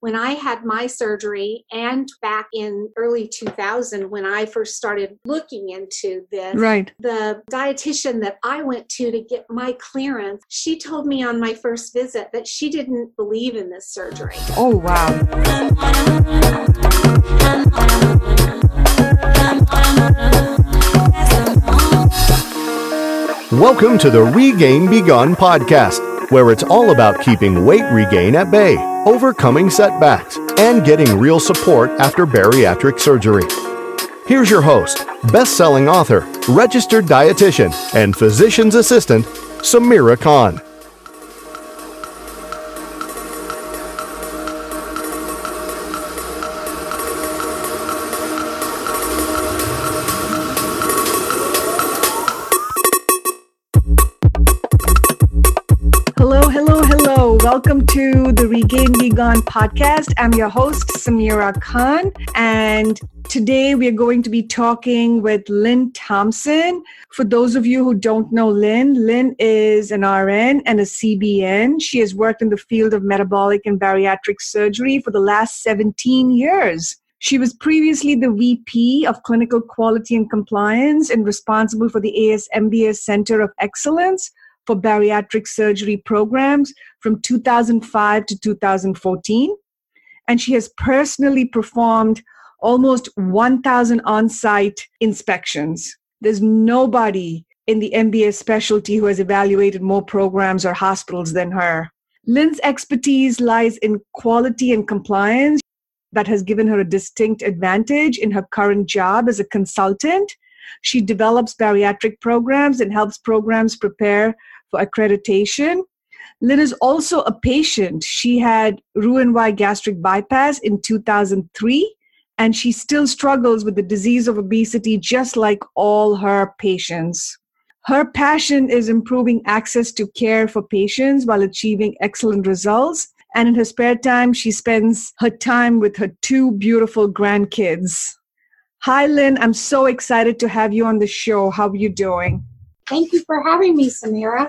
when I had my surgery and back in early 2000 when I first started looking into this. Right. The dietitian that I went to to get my clearance, she told me on my first visit that she didn't believe in this surgery. Oh, wow. Welcome to the Regain Be Gone podcast, where it's all about keeping weight regain at bay, overcoming setbacks, and getting real support after bariatric surgery. Here's your host, best selling author, registered dietitian, and physician's assistant, Samira Khan. The Regain Be Gone podcast. I'm your host, Samira Khan. And today we are going to be talking with Lynn Thompson. For those of you who don't know Lynn, Lynn is an RN and a CBN. She has worked in the field of metabolic and bariatric surgery for the last 17 years. She was previously the VP of Clinical Quality and Compliance and responsible for the ASMBS Center of Excellence for bariatric surgery programs from 2005 to 2014. And she has personally performed almost 1,000 on site inspections. There's nobody in the MBS specialty who has evaluated more programs or hospitals than her. Lynn's expertise lies in quality and compliance that has given her a distinct advantage in her current job as a consultant. She develops bariatric programs and helps programs prepare for accreditation. Lynn is also a patient. She had Roux-en-Y gastric bypass in 2003, and she still struggles with the disease of obesity just like all her patients. Her passion is improving access to care for patients while achieving excellent results. And in her spare time, she spends her time with her two beautiful grandkids. Hi, Lynn. I'm so excited to have you on the show. How are you doing? Thank you for having me, Samira.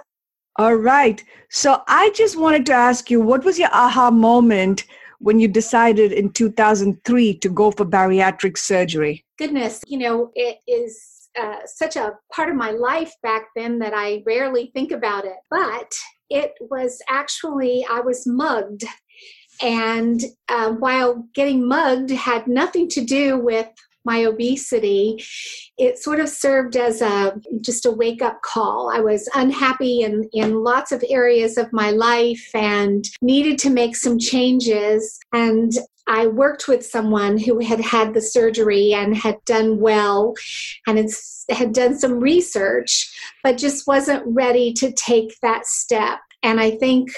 All right. So I just wanted to ask you what was your aha moment when you decided in 2003 to go for bariatric surgery? Goodness, you know, it is uh, such a part of my life back then that I rarely think about it. But it was actually, I was mugged. And uh, while getting mugged had nothing to do with my obesity, it sort of served as a just a wake up call. I was unhappy in, in lots of areas of my life and needed to make some changes. And I worked with someone who had had the surgery and had done well and had, had done some research, but just wasn't ready to take that step. And I think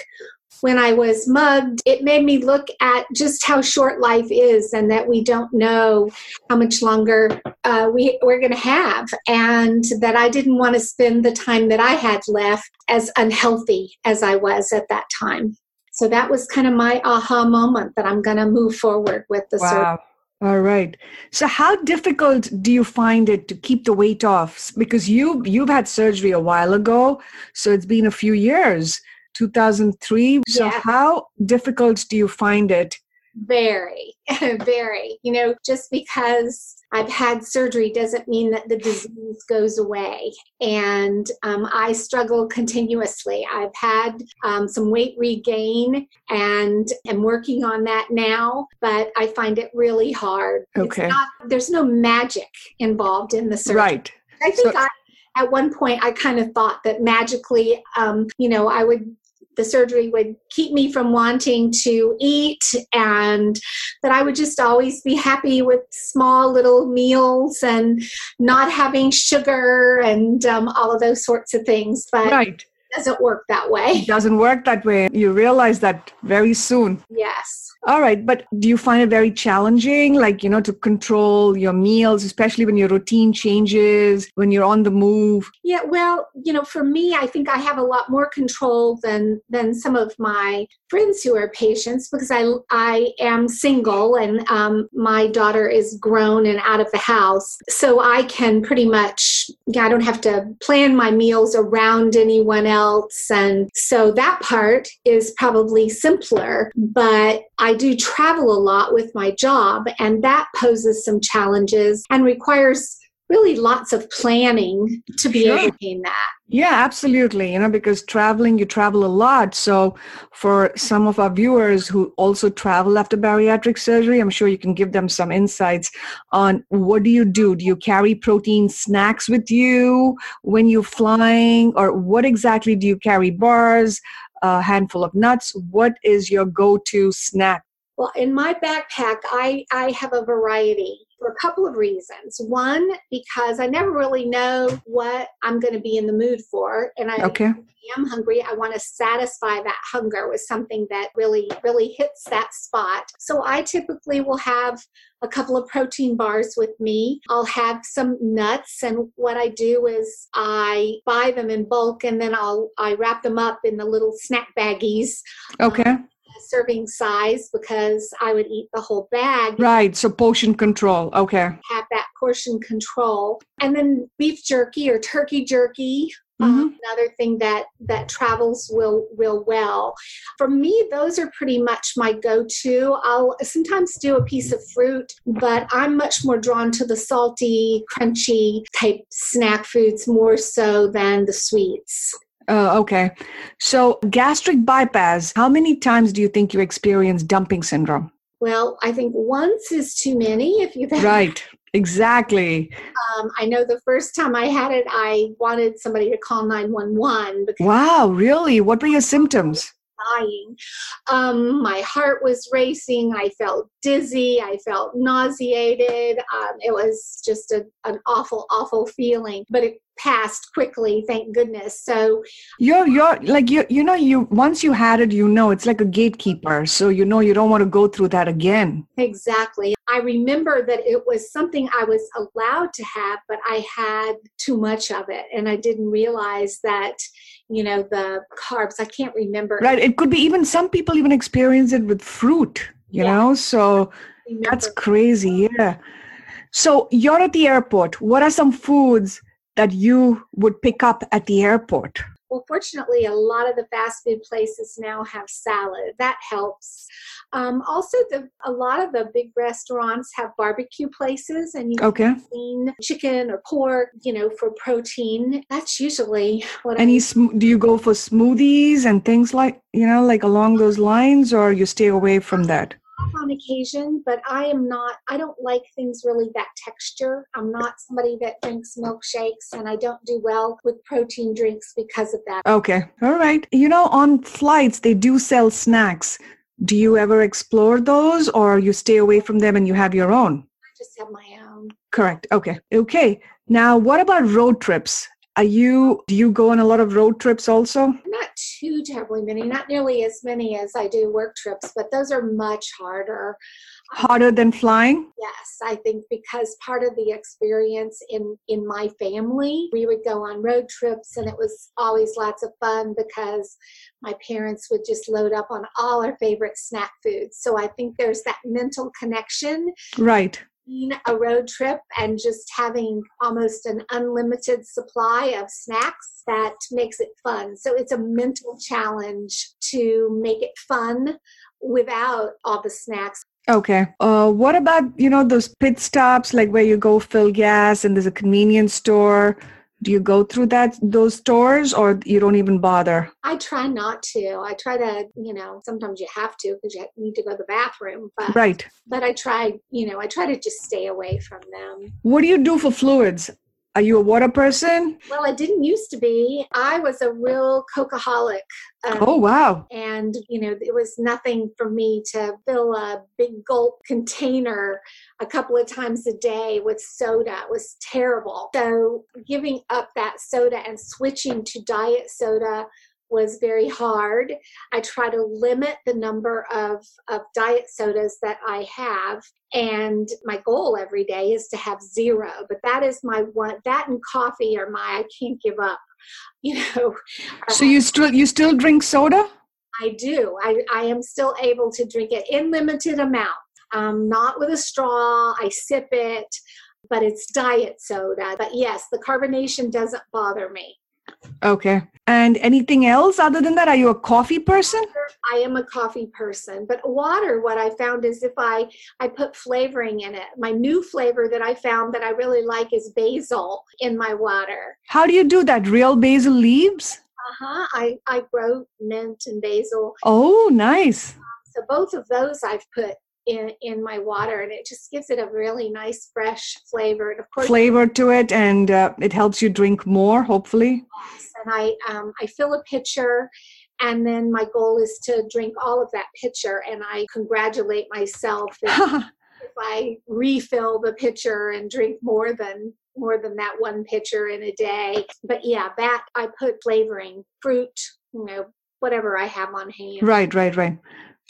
when I was mugged, it made me look at just how short life is and that we don't know how much longer uh, we, we're going to have. And that I didn't want to spend the time that I had left as unhealthy as I was at that time. So that was kind of my aha moment that I'm going to move forward with the wow. surgery. All right. So how difficult do you find it to keep the weight off? Because you you've had surgery a while ago, so it's been a few years. 2003. So, Yes. how difficult do you find it? Very, very. You know, just because I've had surgery doesn't mean that the disease goes away. And um, I struggle continuously. I've had um, some weight regain and am working on that now, but I find it really hard. Okay. It's not, there's no magic involved in the surgery. Right. I think So- I, at one point, I kind of thought that magically, um, you know, I would the surgery would keep me from wanting to eat and that I would just always be happy with small little meals and not having sugar and um, all of those sorts of things. But Right. It doesn't work that way. It doesn't work that way. You realize that very soon. Yes. All right. But do you find it very challenging, like, you know, to control your meals, especially when your routine changes, when you're on the move? Yeah, well, you know, for me, I think I have a lot more control than than some of my friends who are patients because I I am single and um, my daughter is grown and out of the house, so I can pretty much yeah, I don't have to plan my meals around anyone else And so that part is probably simpler, but I do travel a lot with my job, and that poses some challenges and requires really lots of planning to be sure. able to gain that. Yeah, absolutely. You know, because traveling, you travel a lot. So, for some of our viewers who also travel after bariatric surgery, I'm sure you can give them some insights on what do you do? Do you carry protein snacks with you when you're flying, or what exactly do you carry? Bars, a handful of nuts. What is your go-to snack? Well, in my backpack, I, I have a variety for a couple of reasons. One, because I never really know what I'm going to be in the mood for. And I okay. am hungry. I want to satisfy that hunger with something that really, really hits that spot. So I typically will have a couple of protein bars with me. I'll have some nuts and what I do is I buy them in bulk and then I'll I wrap them up in the little snack baggies. Okay. Um, serving size because I would eat the whole bag. Right. So portion control. Okay. Have that portion control. And then beef jerky or turkey jerky. Um, mm-hmm. Um, another thing that that travels will will well. For me, those are pretty much my go-to. I'll sometimes do a piece of fruit, but I'm much more drawn to the salty, crunchy type snack foods more so than the sweets. Uh, okay. So, gastric bypass, how many times do you think you experience dumping syndrome? Well, I think once is too many if you've had Right. Exactly. Um, I know the first time I had it, I wanted somebody to call 911. Wow, really? What were your symptoms? dying. Um, my heart was racing. I felt dizzy. I felt nauseated. Um, it was just a, an awful, awful feeling. But it passed quickly thank goodness. So you're you're like you you know you once you had it you know it's like a gatekeeper. So you know you don't want to go through that again. Exactly. I remember that it was something i was allowed to have but i had too much of it. And i didn't realize that you know the carbs i can't remember. Right it could be even some people even experience it with fruit you yeah. know? So that's crazy yeah. So you're at the airport. What are some foods that you would pick up at the airport well fortunately a lot of the fast food places now have salad that helps um, also, the a lot of the big restaurants have barbecue places, and you okay. can chicken or pork, you know, for protein. That's usually what. Any I sm- do you go for smoothies and things like you know, like along those lines, or you stay away from that? On occasion, but I am not, I don't like things really that texture. I'm not somebody that drinks milkshakes and I don't do well with protein drinks because of that. Okay. All right. You know, on flights, they do sell snacks do you ever explore those or you stay away from them and you have your own? I just have my own. Correct. Okay. Okay. Now, what about road trips? Are you do you go on a lot of road trips also? Not too terribly many, not nearly as many as I do work trips, but those are much harder. Harder than flying? Yes, I think because part of the experience in in my family, we would go on road trips and it was always lots of fun because my parents would just load up on all our favorite snack foods. So I think there's that mental connection. Right a road trip and just having almost an unlimited supply of snacks that makes it fun. So it's a mental challenge to make it fun without all the snacks. Okay. Uh, what about, you know, those pit stops, like where you go fill gas and there's a convenience store? Do you go through that those stores or you don't even bother? I try not to. I try to you know sometimes you have to because you need to go to the bathroom but right. but i try you know i try to just stay away from them. What do you do for fluids are you a water person? Well, I didn't used to be. I was a real cokeaholic. Um, oh, wow. And, you know, it was nothing for me to fill a big gulp container a couple of times a day with soda. It was terrible. So giving up that soda and switching to diet soda was very hard. I try to limit the number of, of diet sodas that I have. And my goal every day is to have zero. But that is my one, that and coffee are my, I can't give up, you know. So you still, you still drink soda? I do. I, I am still able to drink it in limited amount. Um, not with a straw. I sip it, but it's diet soda. But yes, the carbonation doesn't bother me. Okay. And anything else other than that? Are you a coffee person? I am a coffee person, but water, what I found is if I, I put flavoring in it, my new flavor that I found that I really like is basil in my water. How do you do that? Real basil leaves? Uh-huh. I, I grow mint and basil. Oh, nice. So both of those I've put in in my water and it just gives it a really nice fresh flavor and of course Flavor to it, and uh, it helps you drink more, hopefully. and I um, I fill a pitcher, and then my goal is to drink all of that pitcher, and I congratulate myself if, if I refill the pitcher and drink more than more than that one pitcher in a day. But yeah, that I put flavoring, fruit, you know, whatever I have on hand. right, right, right.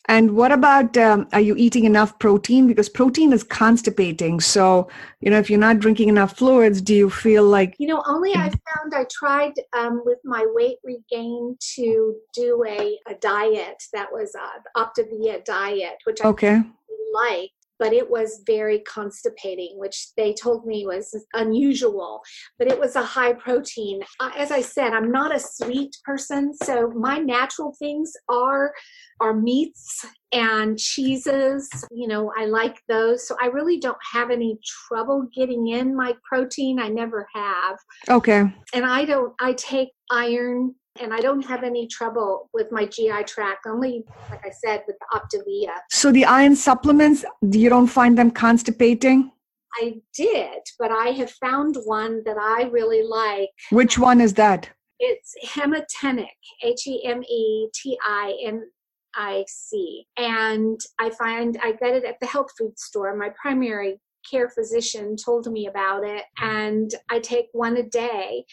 And what about um, are you eating enough protein? Because protein is constipating. So, you know, if you're not drinking enough fluids, do you feel like, You know, only I found I tried um, with my weight regain to do a, a diet that was uh, Optavia diet, which I okay, liked, but it was very constipating, which they told me was unusual. But it was a high protein. As I said, I'm not a sweet person, so my natural things are are meats and cheeses. You know, I like those, so I really don't have any trouble getting in my protein. I never have okay, and I don't I take iron and I don't have any trouble with my GI tract only like I said with the Optavia so the iron supplements, you don't find them constipating? I did but I have found one that I really like Which one is that? it's hematinic H E M E T I N I C and I find I get it at the health food store my primary care physician told me about it and I take one a day.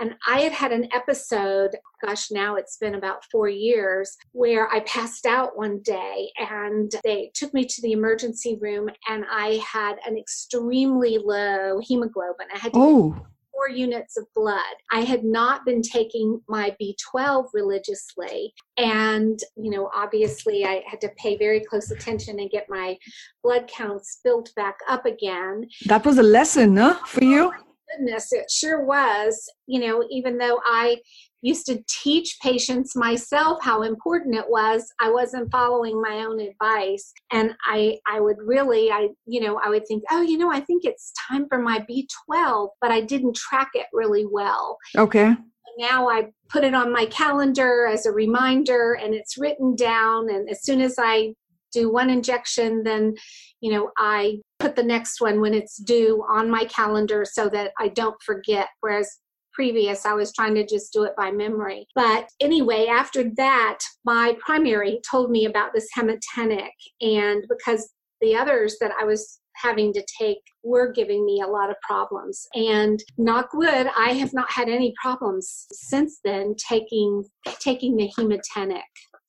And I had had an episode gosh now it's been about 4 years where I passed out one day and they took me to the emergency room and I had an extremely low hemoglobin. I had to Oh, four units of blood. I had not been taking my B12 religiously. And, you know, obviously I had to pay very close attention and get my blood counts built back up again. that was a lesson, huh, for you? Goodness, it sure was. You know, even though I used to teach patients myself how important it was, I wasn't following my own advice. And I I would really I you know, I would think, "Oh, you know, I think it's time for my B12," but I didn't track it really well. Okay. now I put it on my calendar as a reminder and it's written down. And as soon as I do one injection, then, you know, I put the next one when it's due on my calendar so that I don't forget. Whereas previous, I was trying to just do it by memory. But anyway, after that, my primary told me about this hematinic. And because the others that I was having to take were giving me a lot of problems. And knock wood, I have not had any problems since then taking taking the hematinic.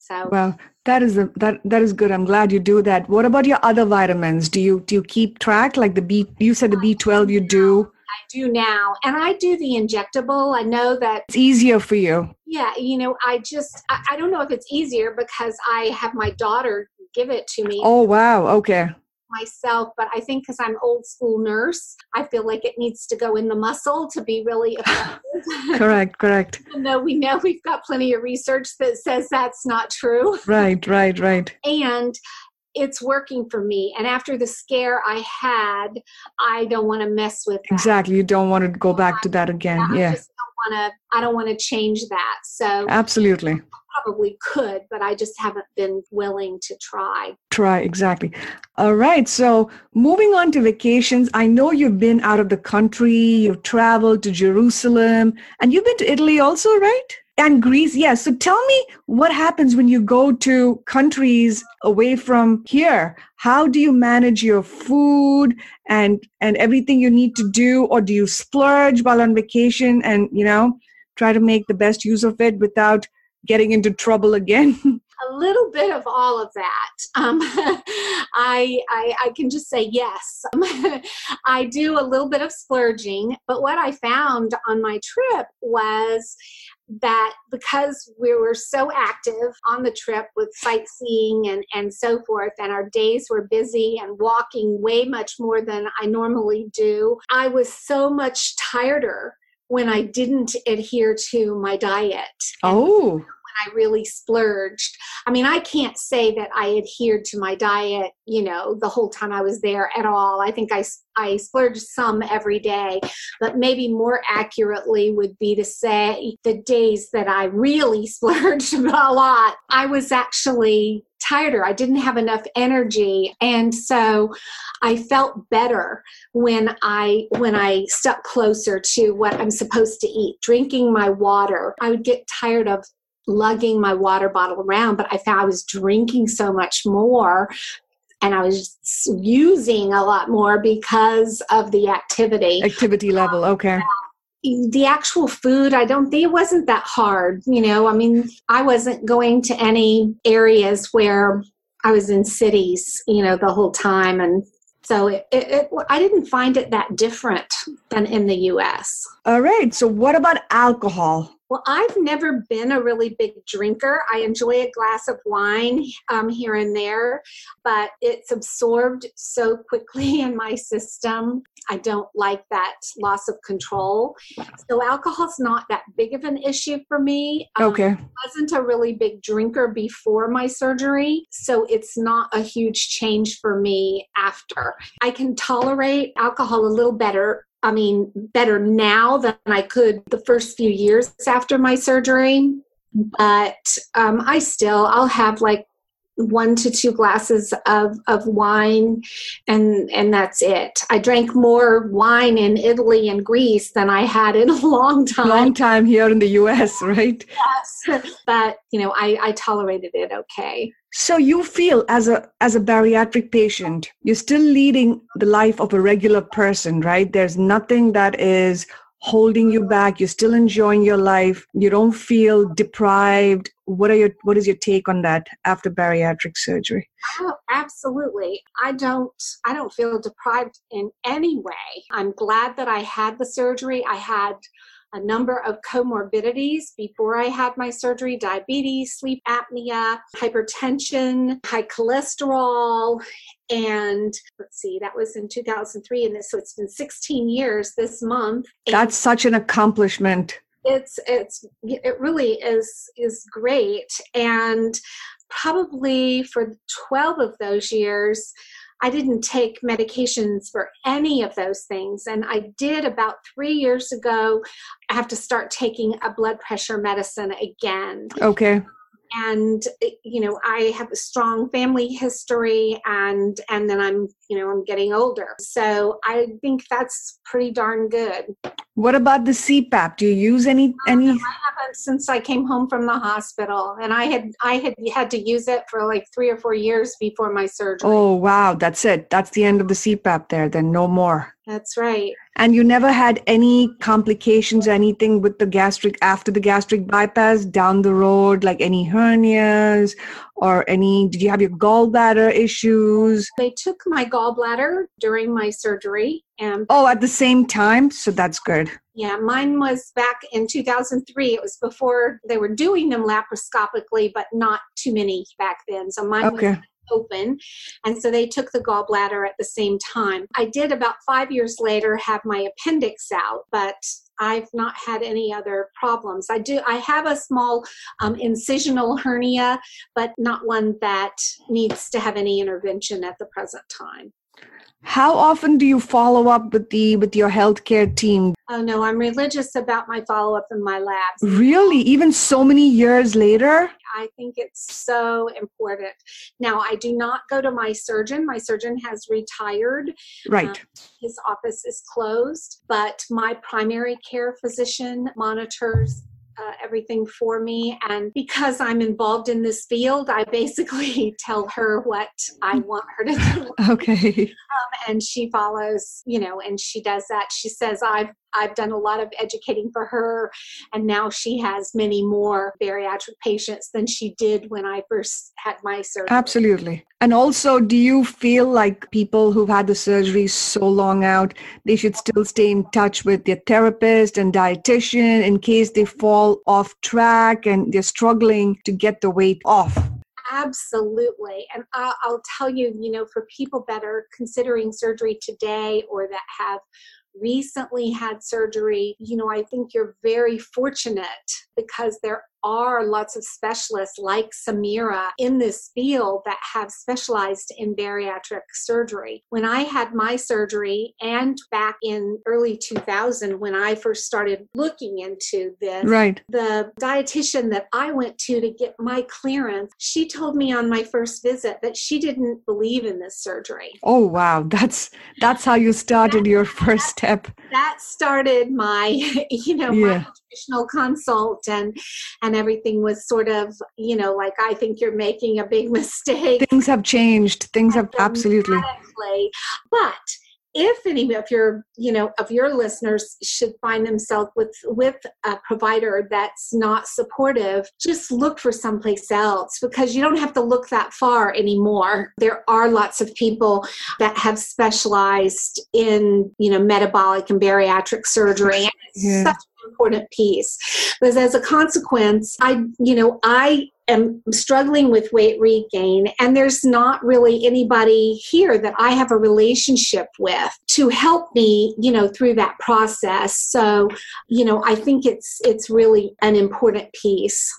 So Well, that is a, that that is good. I'm glad you do that. What about your other vitamins? Do you do you keep track like the B? You said the B12 you do. I do now, and I do the injectable. I know that It's easier for you. yeah, you know, I just I, I don't know if it's easier because I have my daughter give it to me Oh wow. Okay. Myself, but I think because I'm old school nurse, I feel like it needs to go in the muscle to be really effective. Correct. Correct. Even though we know we've got plenty of research that says that's not true. Right. Right. Right. And it's working for me. And after the scare I had, I don't want to mess with that. Exactly. You don't want to go back to that again. I Yeah. Want to. I don't want to change that. So Absolutely. probably could, but I just haven't been willing to try. Try exactly. All right. So moving on to vacations, I know you've been out of the country, you've traveled to Jerusalem, and you've been to Italy also, right? And Greece. Yes. So tell me what happens when you go to countries away from here. How do you manage your food and and everything you need to do, or do you splurge while on vacation and you know try to make the best use of it without getting into trouble again? a little bit of all of that. Um, I, I I can just say yes. I do a little bit of splurging, but what I found on my trip was that because we were so active on the trip with sightseeing and, and so forth, and our days were busy and walking way much more than I normally do, I was so much tireder when I didn't adhere to my diet. Oh. I really splurged. I mean, I can't say that I adhered to my diet, you know, the whole time I was there at all. I think I, I splurged some every day, but maybe more accurately would be to say the days that I really splurged a lot, I was actually tireder. I didn't have enough energy. And so I felt better when I when I stuck closer to what I'm supposed to eat, drinking my water. I would get tired of lugging my water bottle around, but I found I was drinking so much more and I was using a lot more because of the activity. Activity level, um, okay. The actual food, I don't think it wasn't that hard. You know, I mean, I wasn't going to any areas where I was in cities, you know, the whole time. And so it, it, it, I didn't find it that different than in the US. All right. So, what about alcohol? Well, I've never been a really big drinker. I enjoy a glass of wine um, here and there, but it's absorbed so quickly in my system. I don't like that loss of control. So, alcohol's not that big of an issue for me. Um, okay. I wasn't a really big drinker before my surgery, so it's not a huge change for me after. I can tolerate alcohol a little better I mean, better now than I could the first few years after my surgery. But um, I still, I'll have like one to two glasses of, of wine and and that's it. I drank more wine in italy and greece than i had in a long time. Long time here in the us right? Yes. But you know i i tolerated it okay so you feel as a as a bariatric patient, you're still leading the life of a regular person, right? There's nothing that is holding you back. You're still enjoying your life. You don't feel deprived. What are your what is your take on that after bariatric surgery? Oh, absolutely. I don't I don't feel deprived in any way. I'm glad that I had the surgery. I had a number of comorbidities before I had my surgery diabetes, sleep apnea, hypertension, high cholesterol. And let's see, that was in 2003. And this, so it's been 16 years this month. That's such an accomplishment. It's, it's, it really is, is great. And probably for 12 of those years, I didn't take medications for any of those things. And I did about three years ago. I have to start taking a blood pressure medicine again. Okay and you know i have a strong family history and and then i'm you know i'm getting older. So i think that's pretty darn good. What about the cpap do you use any oh, any? I haven't since i came home from the hospital and i had i had had to use it for like three or four years before my surgery. Oh wow that's it. That's the end of the cpap there then no more. That's right. And you never had any complications anything with the gastric after the gastric bypass down the road like any hernias or any did you have your gallbladder issues they took my gallbladder during my surgery and oh at the same time so that's good yeah mine was back in 2003 it was before they were doing them laparoscopically but not too many back then so mine okay. was open. And so they took the gallbladder at the same time. I did about five years later have my appendix out, but I've not had any other problems. I do. I have a small um, incisional hernia, but not one that needs to have any intervention at the present time. How often do you follow up with the with your healthcare team? Oh no, I'm religious about my follow up in my labs. Really? Even so many years later? I think it's so important. Now, I do not go to my surgeon. My surgeon has retired. Right. Um, his office is closed, but my primary care physician monitors uh, everything for me. And because I'm involved in this field, I basically tell her what I want her to do. Okay. Um, and she follows, you know, and she does that. She says, I've I've done a lot of educating for her, and now she has many more bariatric patients than she did when I first had my surgery. Absolutely. And also, do you feel like people who've had the surgery so long out, they should still stay in touch with their therapist and dietitian in case they fall off track and they're struggling to get the weight off? Absolutely. And I'll, tell you, you know, for people that are considering surgery today or that have recently had surgery, you know, I think you're very fortunate because there are lots of specialists like Samira in this field that have specialized in bariatric surgery. When I had my surgery and back in early 2000 when I first started looking into this, right. the dietitian that I went to to get my clearance, she told me on my first visit that she didn't believe in this surgery. Oh wow, that's that's how you started that, your first step. That started my, you know, yeah. my nutritional consult and and everything was sort of you know like i think you're making a big mistake. Things have changed. Things have absolutely but if any of your you know of your listeners should find themselves with with a provider that's not supportive just look for someplace else because you don't have to look that far anymore. There are lots of people that have specialized in you know metabolic and bariatric surgery yeah important piece because as a consequence i you know i am struggling with weight regain and there's not really anybody here that i have a relationship with to help me you know through that process so you know i think it's it's really an important piece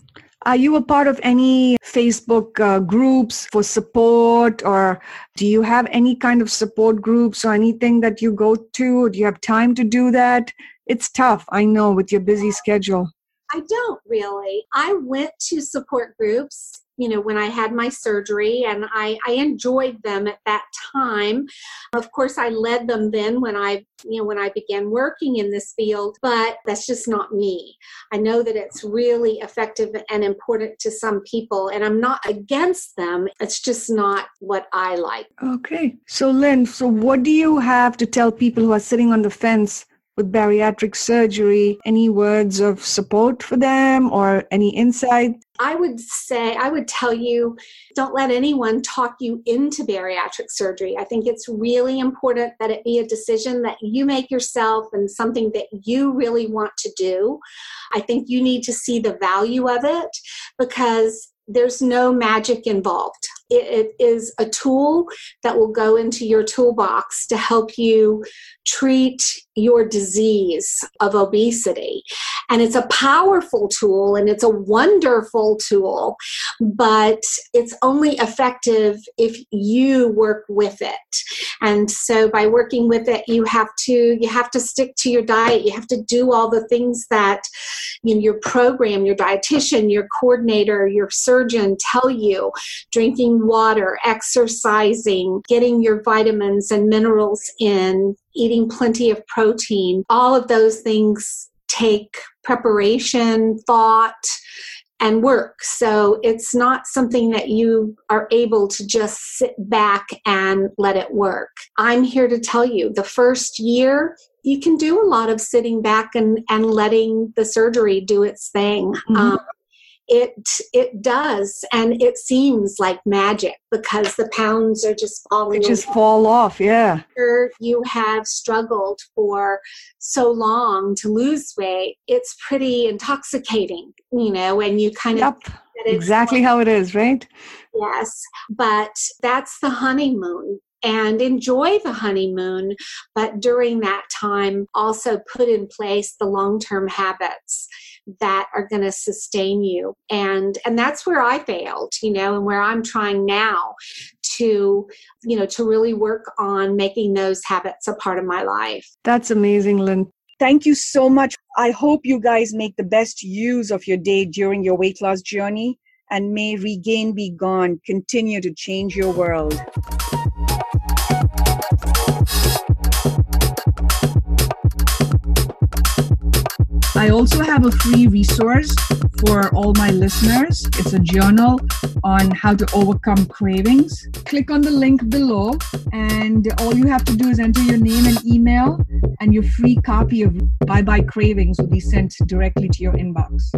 are you a part of any Facebook uh, groups for support, or do you have any kind of support groups or anything that you go to? Do you have time to do that? It's tough, I know, with your busy schedule. I don't really. I went to support groups, you know, when I had my surgery, and I, I enjoyed them at that time. Of course, I led them then when I, you know, when I began working in this field, but that's just not me. I know that it's really effective and important to some people, and I'm not against them. It's just not what I like. Okay. So, Lynn, so what do you have to tell people who are sitting on the fence? With bariatric surgery, any words of support for them or any insight? I would say, I would tell you, don't let anyone talk you into bariatric surgery. I think it's really important that it be a decision that you make yourself and something that you really want to do. I think you need to see the value of it because there's no magic involved. It, is a tool that will go into your toolbox to help you treat your disease of obesity. And it's a powerful tool and it's a wonderful tool, but it's only effective if you work with it. And so by working with it, you have to you have to stick to your diet. You have to do all the things that you know, your program, your dietitian, your coordinator, your surgeon tell you. Drinking water, exercising, getting your vitamins and minerals in, eating plenty of protein. All of those things take preparation, thought, and work. So it's not something that you are able to just sit back and let it work. I'm here to tell you the first year, you can do a lot of sitting back and, and letting the surgery do its thing. Mm-hmm. Um, it it does and it seems like magic because the pounds are just falling they just fall off yeah. After you have struggled for so long to lose weight it's pretty intoxicating you know and you kind yep. of exactly how it is right? Yes but that's the honeymoon and enjoy the honeymoon, but during that time, also put in place the long term habits that are going to sustain you. And and that's where i failed you know and where i'm trying now to you know to really work on making those habits a part of my life. That's amazing lynn. Thank you so much. I hope you guys make the best use of your day during your weight loss journey and may regain be gone. Continue to change your world I also have a free resource for all my listeners. It's a journal on how to overcome cravings. Click on the link below, and all you have to do is enter your name and email, and your free copy of Bye Bye Cravings will be sent directly to your inbox.